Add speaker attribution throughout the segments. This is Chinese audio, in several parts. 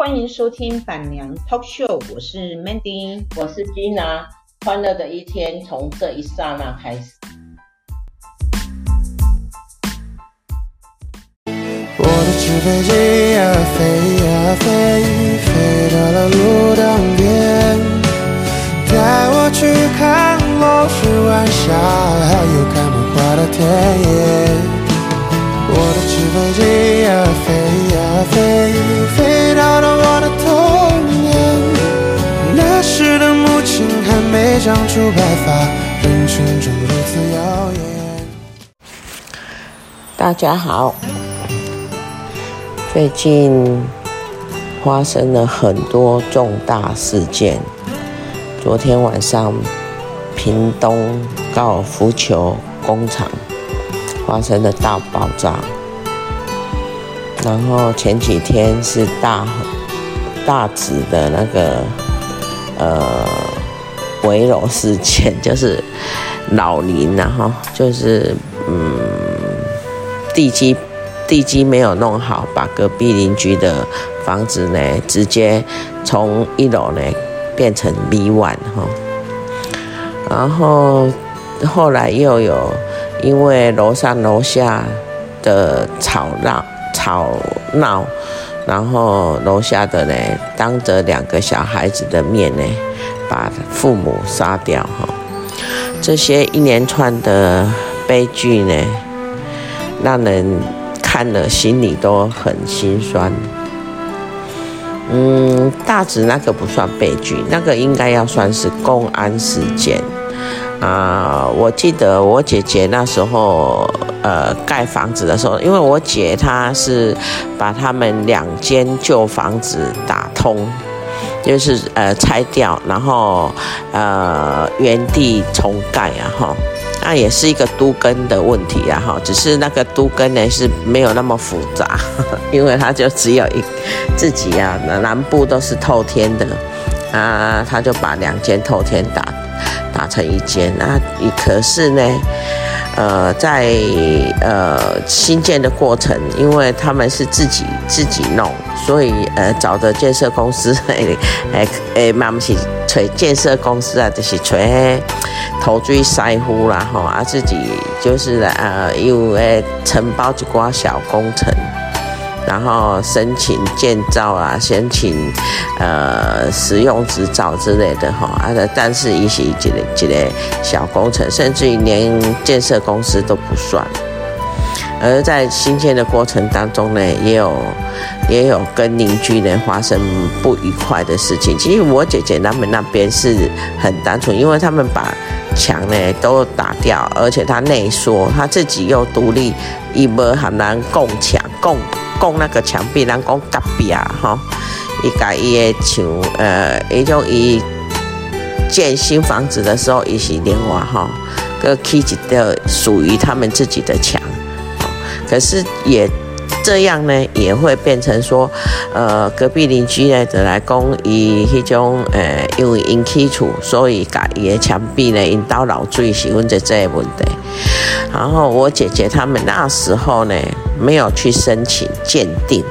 Speaker 1: 欢迎收听板娘 Talk Show，我是 Mandy，
Speaker 2: 我是 Gina，欢乐的一天从这一刹那开始。我的纸飞机呀飞呀飞，飞到了路灯边，带我去看落日晚霞，还有开满花的田野。我的纸飞机呀飞呀飞，飞时的母亲还没长出白发，人群中如此耀眼。大家好，最近发生了很多重大事件。昨天晚上，屏东高尔夫球工厂。发生的大爆炸，然后前几天是大大直的那个呃围楼事件，就是老林，然后就是嗯地基地基没有弄好，把隔壁邻居的房子呢直接从一楼呢变成 B one 哈，然后后来又有。因为楼上楼下的吵闹吵闹，然后楼下的呢，当着两个小孩子的面呢，把父母杀掉哈。这些一连串的悲剧呢，让人看了心里都很心酸。嗯，大直那个不算悲剧，那个应该要算是公安事件。啊，我记得我姐姐那时候，呃，盖房子的时候，因为我姐她是把他们两间旧房子打通，就是呃拆掉，然后呃原地重盖啊，哈，那也是一个都根的问题啊，哈，只是那个都根呢是没有那么复杂，因为它就只有一自己啊，南部都是透天的，啊，他就把两间透天打。打成一间，那可是呢，呃，在呃新建的过程，因为他们是自己自己弄，所以呃找的建设公司，诶诶诶，嘛不是锤建设公司啊，就是找土水师傅啦吼，啊自己就是呃又诶承包一寡小工程。然后申请建造啊，申请呃使用执照之类的哈啊，但是一些这个这个小工程，甚至于连建设公司都不算。而在新建的过程当中呢，也有也有跟邻居呢发生不愉快的事情。其实我姐姐他们那边是很单纯，因为他们把墙呢都打掉，而且他内缩，他自己又独立，一波很难共墙共。供那个墙壁，人讲隔壁啊，吼，伊家伊的墙，呃，伊种伊建新房子的时候，伊是另外吼，个起一个属于他们自己的墙，可是也这样呢，也会变成说，呃，隔壁邻居呢，就来讲伊迄种，呃，因为因起厝，所以家伊的墙壁呢，因倒漏水是问着这个问题。然后我姐姐他们那时候呢，没有去申请鉴定。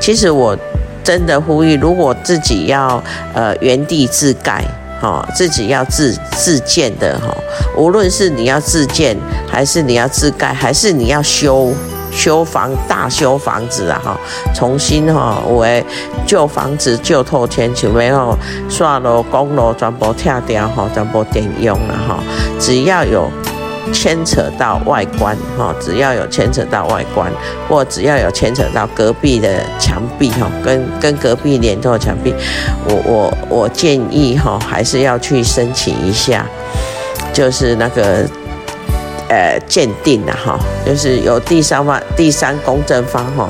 Speaker 2: 其实我真的呼吁，如果自己要呃原地自盖，哈，自己要自自建的哈，无论是你要自建，还是你要自盖，还是你要修修房大修房子啊哈，重新哈，为旧房子旧透天，就没有刷楼公楼全部拆掉哈，全部电用了哈，只要有。牵扯到外观哈，只要有牵扯到外观，或只要有牵扯到隔壁的墙壁哈，跟跟隔壁连通的墙壁，我我我建议哈，还是要去申请一下，就是那个呃鉴定的哈，就是有第三方第三公证方哈。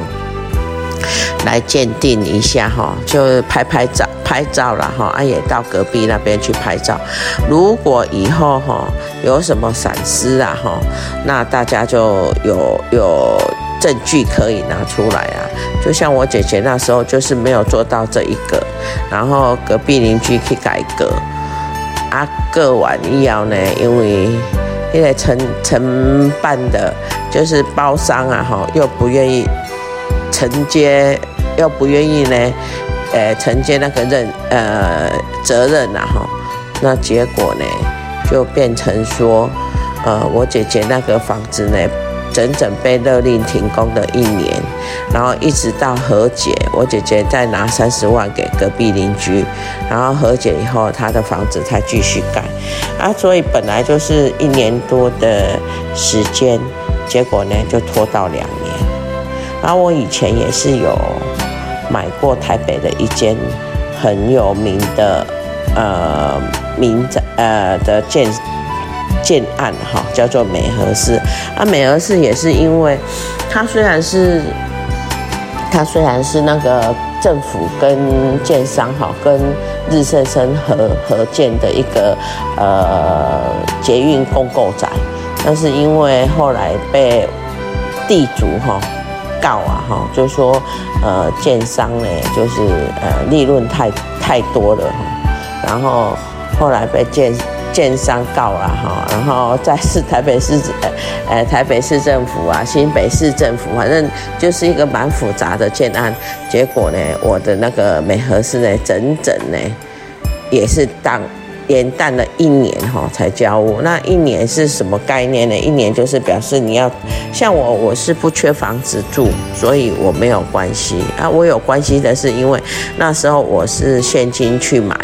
Speaker 2: 来鉴定一下哈，就拍拍照，拍照了哈，啊也到隔壁那边去拍照。如果以后哈有什么闪失啊哈，那大家就有有证据可以拿出来啊。就像我姐姐那时候就是没有做到这一个，然后隔壁邻居去改革，啊过完以后呢，因为因为承承办的就是包商啊哈，又不愿意承接。又不愿意呢，呃承接那个任呃责任呐哈，那结果呢就变成说，呃我姐姐那个房子呢。整整被勒令停工了一年，然后一直到和解，我姐姐再拿三十万给隔壁邻居，然后和解以后，她的房子才继续盖，啊，所以本来就是一年多的时间，结果呢就拖到两年。然后我以前也是有买过台北的一间很有名的呃民宅呃的建。建案哈，叫做美和市啊。美和市也是因为它虽然是它虽然是那个政府跟建商哈跟日盛生合合建的一个呃捷运公构宅，但是因为后来被地主哈告啊哈，就说呃建商呢就是呃利润太太多了，然后后来被建。建商告了哈，然后再是台北市呃 呃台北市政府啊，新北市政府，反正就是一个蛮复杂的建案。结果呢，我的那个美和市呢，整整呢也是当。延淡了一年哈才交屋，那一年是什么概念呢？一年就是表示你要像我，我是不缺房子住，所以我没有关系啊。我有关系的是因为那时候我是现金去买，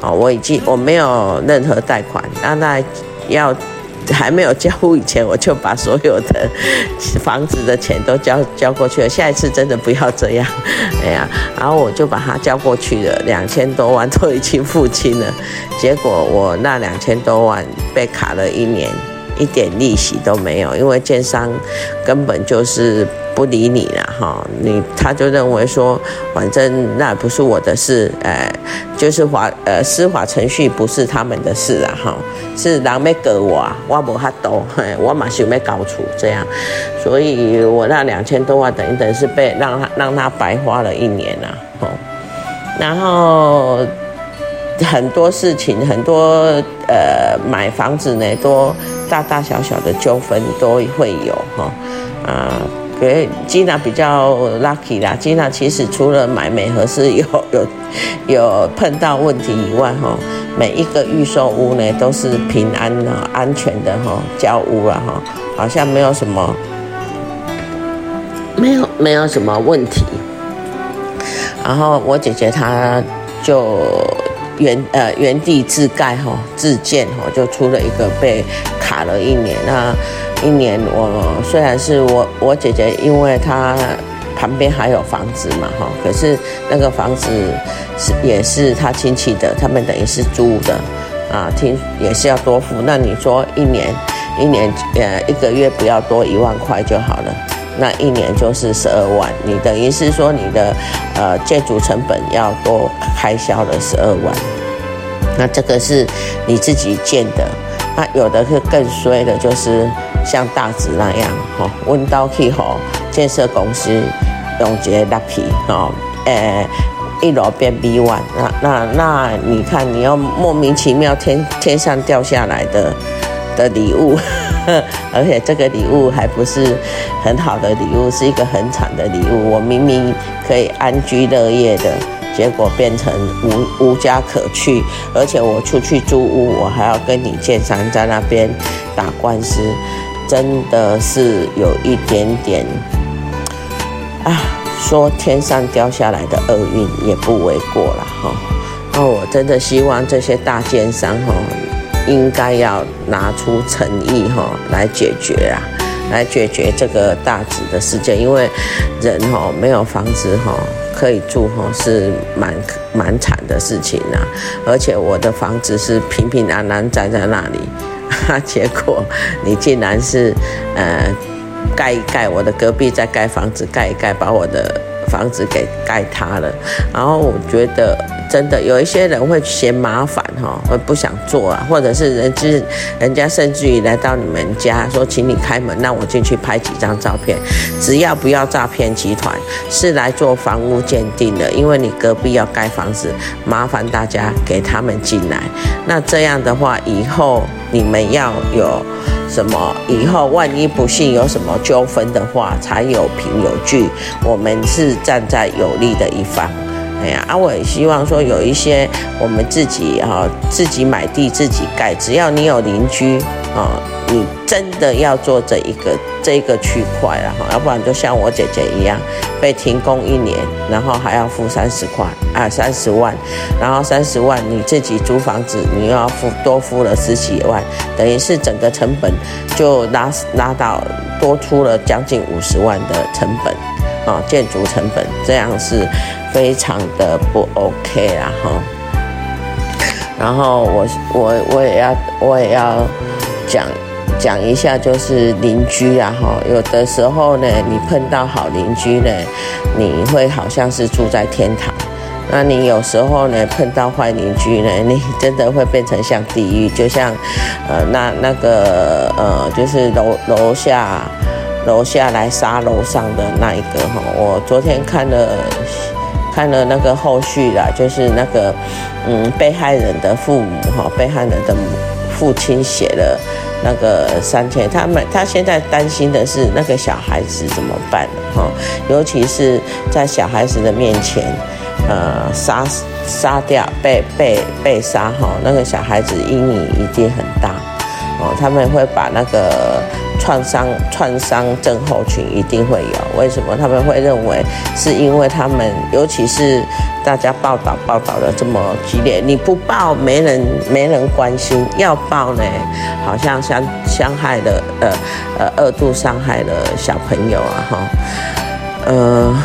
Speaker 2: 哦，我已经我没有任何贷款，那那要。还没有交屋以前，我就把所有的房子的钱都交交过去了。下一次真的不要这样，哎呀，然后我就把它交过去了，两千多万都已经付清了。结果我那两千多万被卡了一年，一点利息都没有，因为建商根本就是。不理你了哈，你他就认为说，反正那不是我的事，呃，就是法呃司法程序不是他们的事啊哈，是人要告我，我无法度，我马上要搞出这样，所以我那两千多万等于等是被让他让他白花了一年呐，吼，然后很多事情很多呃买房子呢，都大大小小的纠纷都会有哈啊。对，吉娜比较 lucky 啦。吉娜其实除了买美和是有 有有碰到问题以外，哈，每一个预售屋呢都是平安的、安全的哈交屋了哈，好像没有什么没有没有什么问题。然后我姐姐她就原呃原地自盖哈自建哈，就出了一个被卡了一年那。一年，我虽然是我我姐姐，因为她旁边还有房子嘛，哈，可是那个房子是也是她亲戚的，他们等于是租的，啊，听也是要多付。那你说一年一年呃一个月不要多一万块就好了，那一年就是十二万，你等于是说你的呃建筑成本要多开销了十二万，那这个是你自己建的，那有的是更衰的，就是。像大直那样，哈，温刀去吼，建设公司用这个 lucky，哈，呃，一楼变 B one，那那那，你看你要莫名其妙天天上掉下来的的礼物，而且这个礼物还不是很好的礼物，是一个很惨的礼物。我明明可以安居乐业的，结果变成无无家可去，而且我出去租屋，我还要跟你建商在那边打官司。真的是有一点点啊，说天上掉下来的厄运也不为过了哈。那我真的希望这些大奸商哈，应该要拿出诚意哈来解决啊，来解决这个大直的事件。因为人哈没有房子哈可以住哈是蛮蛮惨的事情啊。而且我的房子是平平安安站在那里。结果你竟然是，呃，盖一盖，我的隔壁在盖房子，盖一盖，把我的房子给盖塌了。然后我觉得。真的有一些人会嫌麻烦哈，会不想做啊，或者是人之人家甚至于来到你们家说，请你开门，让我进去拍几张照片。只要不要诈骗集团，是来做房屋鉴定的，因为你隔壁要盖房子，麻烦大家给他们进来。那这样的话，以后你们要有什么，以后万一不幸有什么纠纷的话，才有凭有据，我们是站在有利的一方。哎呀，啊，我也希望说有一些我们自己哈，自己买地自己盖，只要你有邻居啊，你真的要做这一个这一个区块了哈，要不然就像我姐姐一样被停工一年，然后还要付三十块啊三十万，然后三十万你自己租房子你又要付多付了十几万，等于是整个成本就拉拉到多出了将近五十万的成本啊，建筑成本这样是。非常的不 OK 啦哈，然后我我我也要我也要讲讲一下，就是邻居啊哈，有的时候呢，你碰到好邻居呢，你会好像是住在天堂；那你有时候呢，碰到坏邻居呢，你真的会变成像地狱，就像呃那那个呃就是楼楼下楼下来杀楼上的那一个哈，我昨天看了。看了那个后续啦，就是那个，嗯，被害人的父母哈，被害人的父亲写了那个三千，他们他现在担心的是那个小孩子怎么办哈，尤其是在小孩子的面前，呃，杀杀掉被被被杀哈，那个小孩子阴影一定很大哦，他们会把那个。创伤创伤症候群一定会有，为什么他们会认为？是因为他们，尤其是大家报道报道的这么激烈，你不报没人没人关心，要报呢，好像伤伤害了呃呃二度伤害了小朋友啊哈，呃。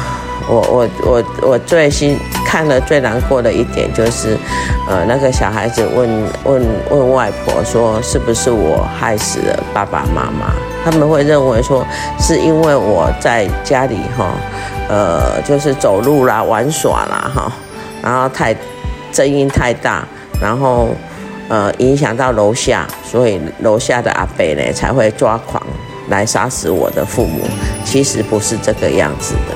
Speaker 2: 我我我我最新看了最难过的一点就是，呃，那个小孩子问问问外婆说，是不是我害死了爸爸妈妈？他们会认为说，是因为我在家里哈，呃，就是走路啦、玩耍啦哈，然后太声音太大，然后呃影响到楼下，所以楼下的阿伯呢才会抓狂来杀死我的父母。其实不是这个样子的。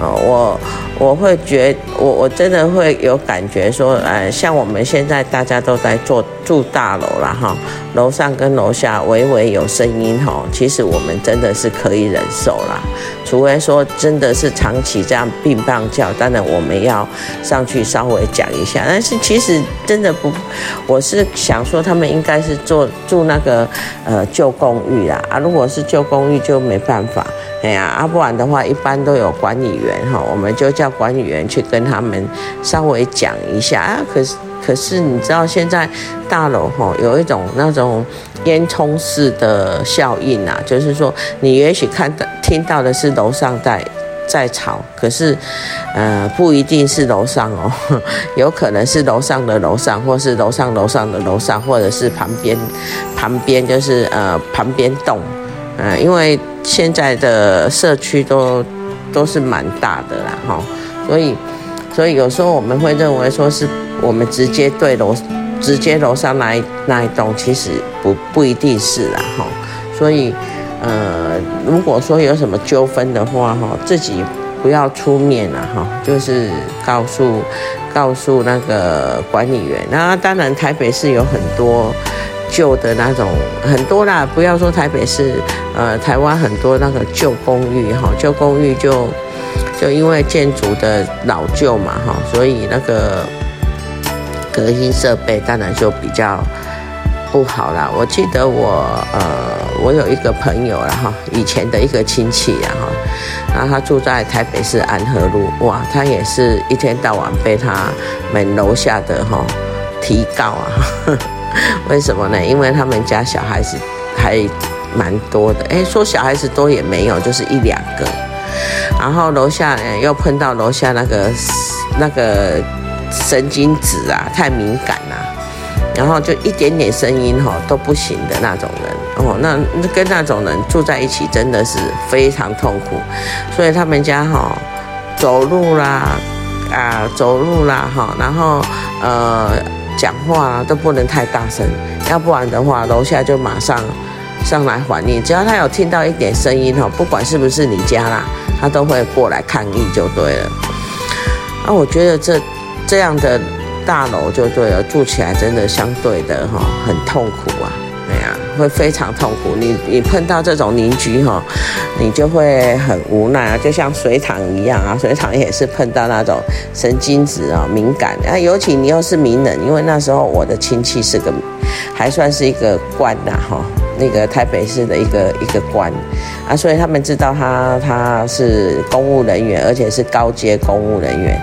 Speaker 2: 哦，我我会觉，我我真的会有感觉说，呃，像我们现在大家都在做住大楼了哈，楼上跟楼下微微有声音哈，其实我们真的是可以忍受啦，除非说真的是长期这样乒乓叫，当然我们要上去稍微讲一下，但是其实真的不，我是想说他们应该是做住那个呃旧公寓啦，啊，如果是旧公寓就没办法。哎呀，啊，不然的话，一般都有管理员哈，我们就叫管理员去跟他们稍微讲一下啊。可是，可是你知道现在大楼吼有一种那种烟囱式的效应啊，就是说你也许看到听到的是楼上在在吵，可是呃不一定是楼上哦，有可能是楼上的楼上，或是楼上楼上的楼上，或者是旁边旁边就是呃旁边栋，呃因为。现在的社区都都是蛮大的啦，哈，所以所以有时候我们会认为说是我们直接对楼直接楼上那一那一栋，其实不不一定是啦，哈，所以呃，如果说有什么纠纷的话，哈，自己不要出面了，哈，就是告诉告诉那个管理员。那当然台北市有很多。旧的那种很多啦，不要说台北市，呃，台湾很多那个旧公寓哈，旧公寓就就因为建筑的老旧嘛哈，所以那个隔音设备当然就比较不好啦。我记得我呃，我有一个朋友啦哈，以前的一个亲戚啊，哈，然后他住在台北市安和路，哇，他也是一天到晚被他们楼下的哈提告啊。为什么呢？因为他们家小孩子还蛮多的，哎，说小孩子多也没有，就是一两个。然后楼下呢又碰到楼下那个那个神经质啊，太敏感啊，然后就一点点声音哈都不行的那种人哦，那跟那种人住在一起真的是非常痛苦。所以他们家哈走路啦啊走路啦哈，然后呃。讲话啊都不能太大声，要不然的话，楼下就马上上来还你。只要他有听到一点声音哈，不管是不是你家啦，他都会过来抗议就对了。啊，我觉得这这样的大楼就对了，住起来真的相对的哈很痛苦啊，对呀，会非常痛苦。你你碰到这种邻居哈，你就会很无奈啊，就像水塘一样啊，水塘也是碰到那种神经质啊、敏感啊，尤其你又是名人，因为那时候我的亲戚是个还算是一个官呐哈。那个台北市的一个一个官啊，所以他们知道他他是公务人员，而且是高阶公务人员，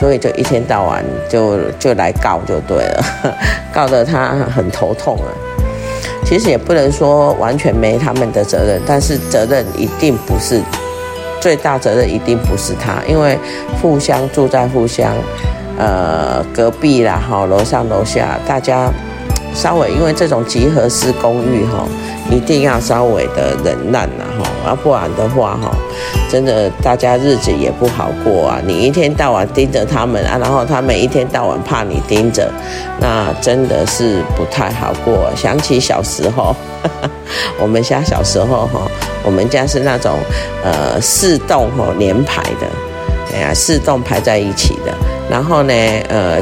Speaker 2: 所以就一天到晚就就来告就对了，告得他很头痛啊。其实也不能说完全没他们的责任，但是责任一定不是最大责任，一定不是他，因为互相住在互相呃隔壁啦，好，楼上楼下大家。稍微因为这种集合式公寓哈，一定要稍微的忍耐呐哈，啊不然的话哈，真的大家日子也不好过啊。你一天到晚盯着他们啊，然后他们一天到晚怕你盯着，那真的是不太好过。想起小时候，我们家小时候哈，我们家是那种呃四栋哈连排的，哎呀四栋排在一起的，然后呢呃。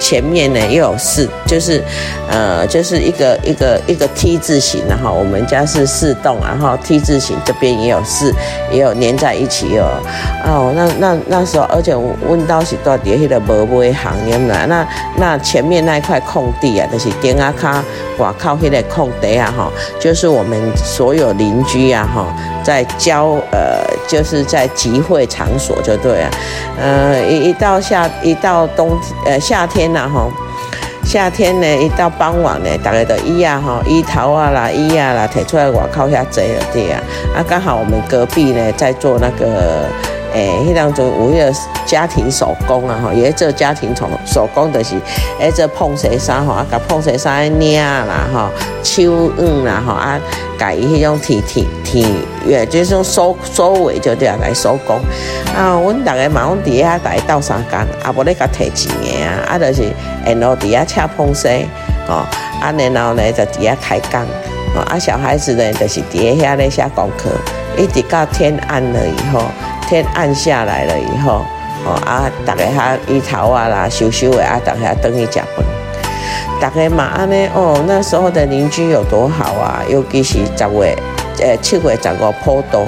Speaker 2: 前面呢又有四，就是，呃，就是一个一个一个 T 字形，然后我们家是四栋，然后 T 字形这边也有四，也有连在一起哦。哦，那那那时候，而且我问到是到底那个无买行业啦，那那前面那一块空地啊，就是顶啊卡哇靠那个空地啊哈，就是我们所有邻居啊哈，在交呃，就是在集会场所就对了，呃，一一到夏一到冬呃夏天。然后夏天呢，一到傍晚呢，大家都衣啊哈，衣头啊啦，衣啊啦，提出来外口遐坐了对啊。啊，刚好我们隔壁呢在做那个，诶，迄当中有迄个家庭手工啊哈，也做家庭从手工的是，诶，做碰色衫吼，啊，甲碰色衫领啦吼，手纺啦吼啊。改一些种体体体，也就是说收收尾就这样来手工啊。我们大概嘛，我们底下大概倒三工，啊，无咧甲提钱诶啊，啊，就是然后底下车碰车，哦，啊，然后呢就底下开工，吼，啊，小孩子呢就是底下咧写功课，一直到天暗了以后，天暗下来了以后，哦，啊，大家哈芋头啊啦，收收的啊，大家等于食饭。大家嘛安呢？哦，那时候的邻居有多好啊！尤其是十月，呃，七月十五普渡，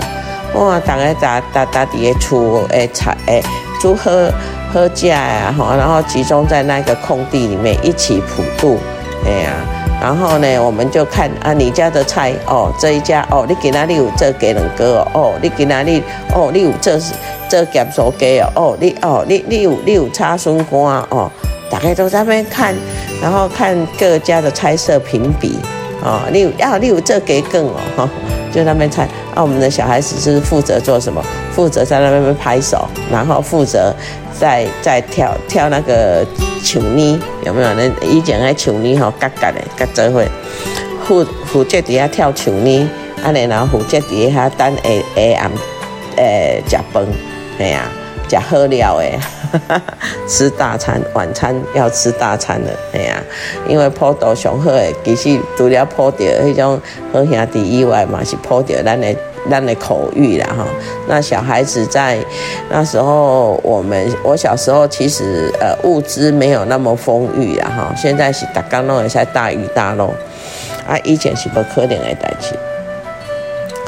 Speaker 2: 哇，大家打打打底下厝，诶，菜，诶，煮喝喝架呀，吼，然后集中在那个空地里面一起普渡，哎呀，然后呢，我们就看啊，你家的菜哦，这一家哦，你给哪里有这给人割哦，你给哪里哦，你有这这咸酥鸡哦，哦，你哦，你你有你有炒笋干哦。大概都在那边看，然后看各家的菜色评比，哦，你有啊，你有这给更哦，哈，就那边猜。啊，我们的小孩子是负责做什么？负责在那边拍手，然后负责在在跳跳那个球泥，有没有？那以前那球泥吼，嘎嘎的，嘎做会负负责底下跳球泥，啊，然后负责底下等下下暗，诶，食饭，哎呀。吃喝了哎，吃大餐，晚餐要吃大餐了，哎呀，因为普渡上好诶，其实除了普渡迄种好兄弟以外嘛，是普渡咱的咱的口语啦哈。那小孩子在那时候，我们我小时候其实呃物资没有那么丰裕啦哈。现在是大家拢会在大鱼大肉，啊，以前是不可能的代志。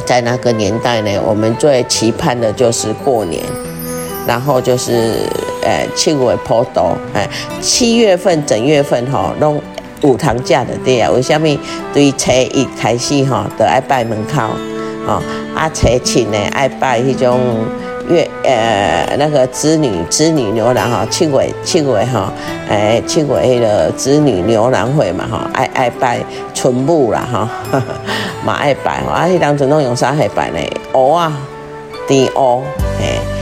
Speaker 2: 在那个年代呢，我们最期盼的就是过年。然后就是，呃，七月普渡，哎，七月份整月份哈，拢有糖价的对啊。为什么？对初一开始哈，都爱拜门口，哦，啊，初七呢爱拜迄种月，呃，那个织女织女牛郎哈，七月七月哈，哎，七月迄个织女牛郎会嘛哈，爱爱拜春母啦哈，嘛爱拜，啊，迄当阵拢用啥去拜呢？蚵啊，甜蚵，哎。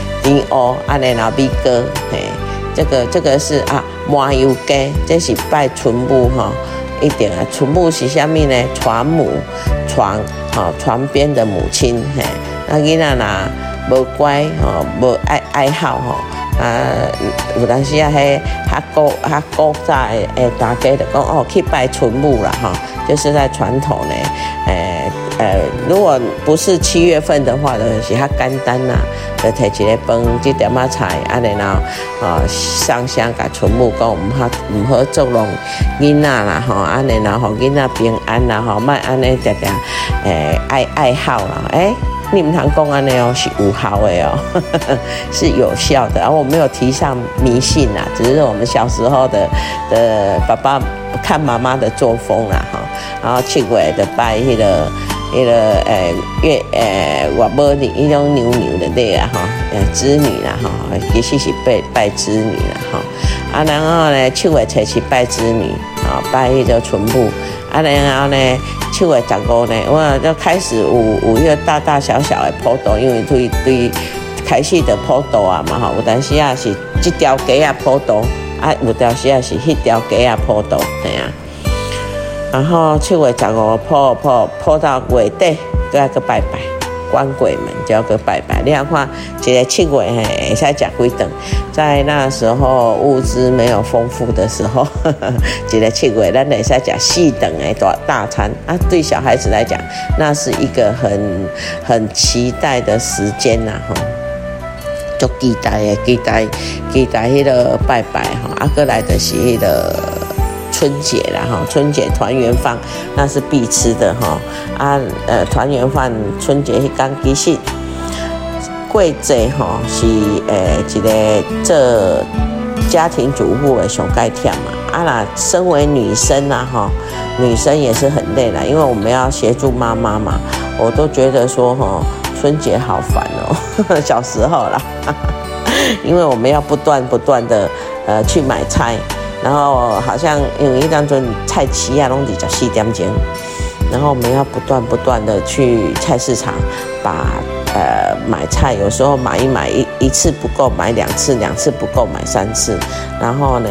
Speaker 2: 哦，阿内老毕哥，嘿，这个这个是啊，麻油鸡，这是拜祖母哈，一定啊，祖母是虾米呢？船母，船，哈，船边的母亲，嘿，那囡仔呐，无乖，吼，无爱爱好，吼，啊，有当时啊，迄，较古较古早诶，大家就讲哦，去拜春母啦，哈，就是在传统呢，呃呃，如果不是七月份的话呢，是较简单呐，就提一个饭，一点仔菜，啊，然后啊上香甲存木讲唔好唔好作弄囡仔啦，吼，啊，然后囡仔平安啦，吼，莫安尼定定，诶爱爱好啦，诶、欸。你们堂公安的？哦，是无效的哦，是有效的。然后我没有提倡迷信呐，只是我们小时候的的爸爸看妈妈的作风啦哈。然后去鬼的拜那个那个呃月呃我母的一种牛牛的那个哈呃织女啦哈，其实是拜拜织女啦哈。啊，然后呢七月才去拜织女啊，拜那个春布。啊，然后呢，七月十五呢，我就开始五五月大大小小的普渡，因为对对开始的普渡啊嘛，哈，有当时啊是这条街啊普渡，啊有当时啊是迄条街啊普渡，对啊。然后七月十五破破破到月底，都要去拜拜。关鬼门就要个拜拜，你看看，一个七月嘿，才讲几顿，在那时候物资没有丰富的时候，呵 呵一个七月，咱会使讲四顿的大大餐啊。对小孩子来讲，那是一个很很期待的时间呐，哈，就期待诶，期待期待迄个拜拜哈，啊，过来的是迄个。春节了哈，春节团圆饭那是必吃的哈啊，呃，团圆饭春节是刚其实贵节哈是呃一个这家庭主妇的上盖天嘛啊啦，身为女生呐哈，女生也是很累了，因为我们要协助妈妈嘛，我都觉得说哈春节好烦哦，小时候啦，因为我们要不断不断的呃去买菜。然后好像有一当中菜期啊，拢是十四点钟，然后我们要不断不断的去菜市场把呃买菜，有时候买一买一一次不够，买两次，两次不够，买三次，然后呢，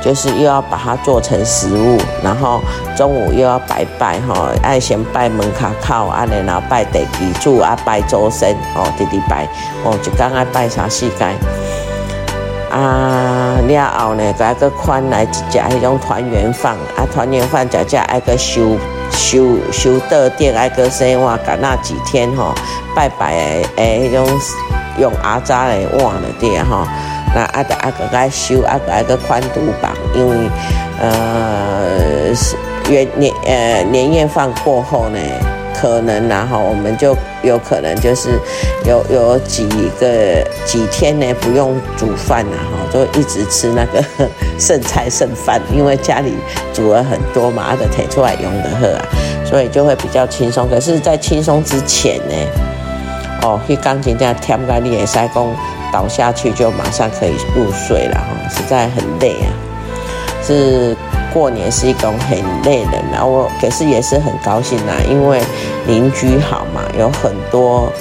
Speaker 2: 就是又要把它做成食物，然后中午又要拜拜哈，爱先拜门卡靠啊，然后拜地基柱啊，拜周身哦，弟弟拜哦，就刚爱拜啥世界。啊，了后呢，再个款来一只迄种团圆饭，啊，团圆饭食食爱个收收收到店，爱个生活，赶那几天吼，拜拜的诶，迄种用阿扎的碗的店吼，那啊个啊个该收啊个爱个宽度棒，因为呃元年呃年夜饭过后呢。可能然后我们就有可能就是有有几个几天呢不用煮饭然后就一直吃那个剩菜剩饭，因为家里煮了很多嘛，的提出来用的喝啊，所以就会比较轻松。可是，在轻松之前呢，哦，去钢琴这样天干地也塞工倒下去就马上可以入睡了哈，实在很累啊，是。过年是一种很累人啊，我可是也是很高兴呐，因为邻居好嘛，有很多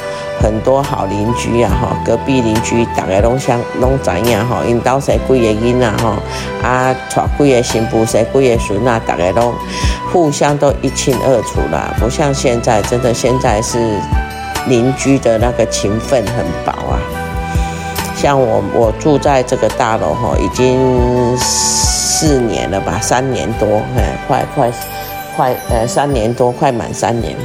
Speaker 2: 很多好邻居啊哈，隔壁邻居大家拢相拢知影哈，因到生几个囡啊哈，啊娶贵个媳妇生贵个孙啊，大家拢互相都一清二楚啦，不像现在，真的现在是邻居的那个情分很薄啊，像我我住在这个大楼哈，已经。四年了吧，三年多，哎，快快快，呃，三年多，快满三年。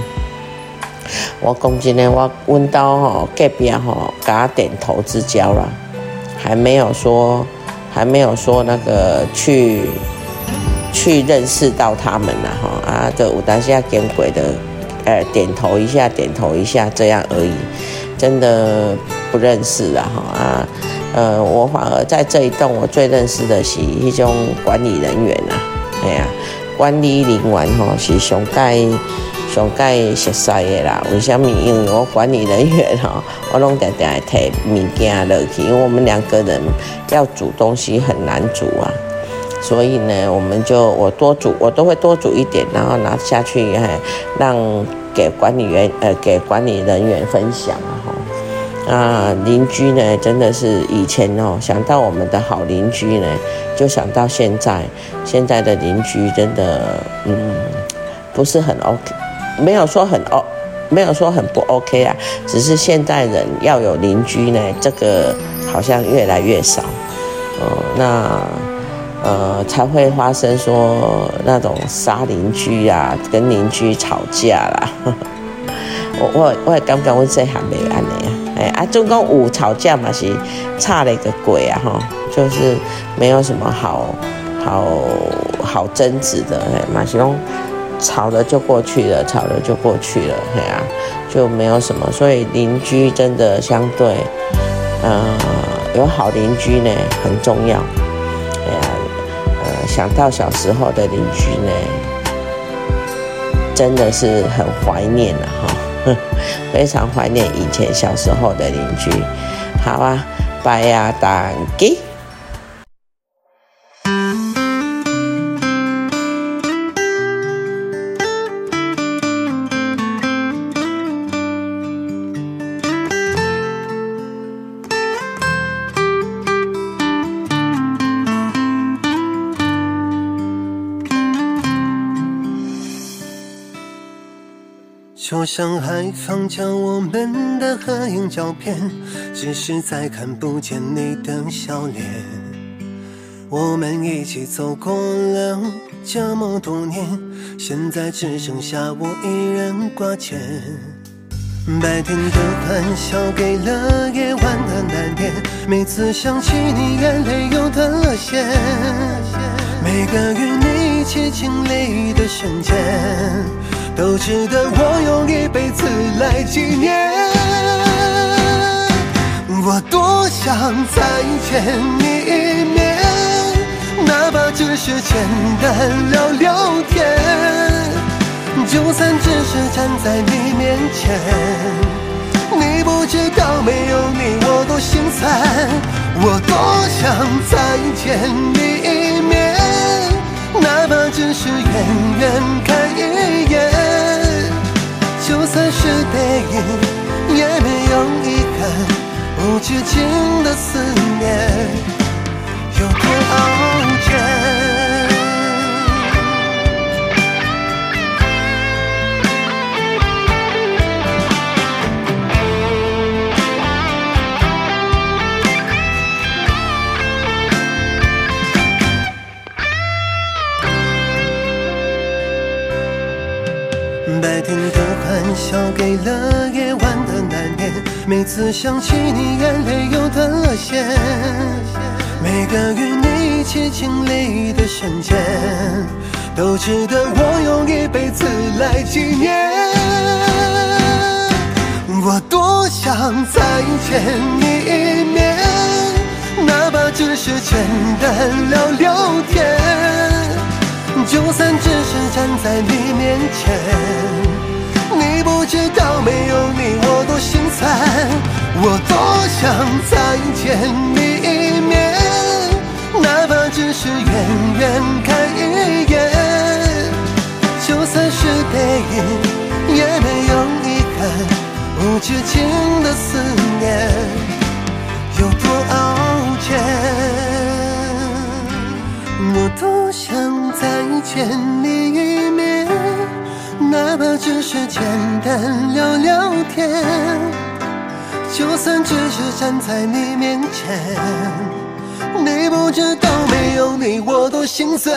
Speaker 2: 我讲真的，我问到哈隔壁哈，给他点头之交了，还没有说，还没有说那个去去认识到他们了哈啊，这有当下见鬼的，呃，点头一下，点头一下这样而已，真的不认识了哈啊。呃，我反而在这一栋，我最认识的是一种管理人员呐，哎呀，管理人员吼是上盖上盖熟悉的啦。为什么？因为我管理人员哈，我拢定定提物件落去，因为我们两个人要煮东西很难煮啊，所以呢，我们就我多煮，我都会多煮一点，然后拿下去，哎，让给管理员呃给管理人员分享啊，哈。啊，邻居呢，真的是以前哦，想到我们的好邻居呢，就想到现在，现在的邻居真的，嗯，不是很 OK，没有说很 O，没有说很不 OK 啊，只是现在人要有邻居呢，这个好像越来越少，哦，那呃，才会发生说那种杀邻居啊，跟邻居吵架啦。我我我也感觉我这还没安呢，哎啊，总共有吵架嘛是差了一个鬼啊哈，就是没有什么好好好争执的，哎，嘛是讲吵了就过去了，吵了就过去了，哎呀、啊，就没有什么，所以邻居真的相对，呃，有好邻居呢很重要，哎呀。想到小时候的邻居呢，真的是很怀念了哈，非常怀念以前小时候的邻居。好啊，拜呀，打机。
Speaker 3: 就像还放着我们的合影照片，只是再看不见你的笑脸。我们一起走过了这么多年，现在只剩下我一人挂牵。白天的欢笑给了夜晚的难眠，每次想起你，眼泪又断了线。每个与你一起经历的瞬间。都值得我用一辈子来纪念。我多想再见你一面，哪怕只是简单聊聊天。就算只是站在你面前，你不知道没有你我多心酸。我多想再见你一面，只是远远看一眼。就算是背影，也没有遗憾。无止境的思念，有多熬欢笑给了夜晚的难眠，每次想起你，眼泪又断了线。每个与你一起经历的瞬间，都值得我用一辈子来纪念。我多想再见你一面，哪怕只是简单聊聊天。就算只是站在你面前，知道没有你我多心酸。我多想再见你一面，哪怕只是远远看一眼。就算是背影，也没有遗憾。无止境的思念，有多傲娇。我多想再见你一面，哪怕只是简单聊聊天就算只是站在你面前你不知道没有你我多心酸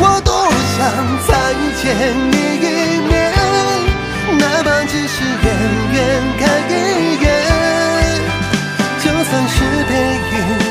Speaker 3: 我多想再见你一面哪怕只是远远看一眼就算是背影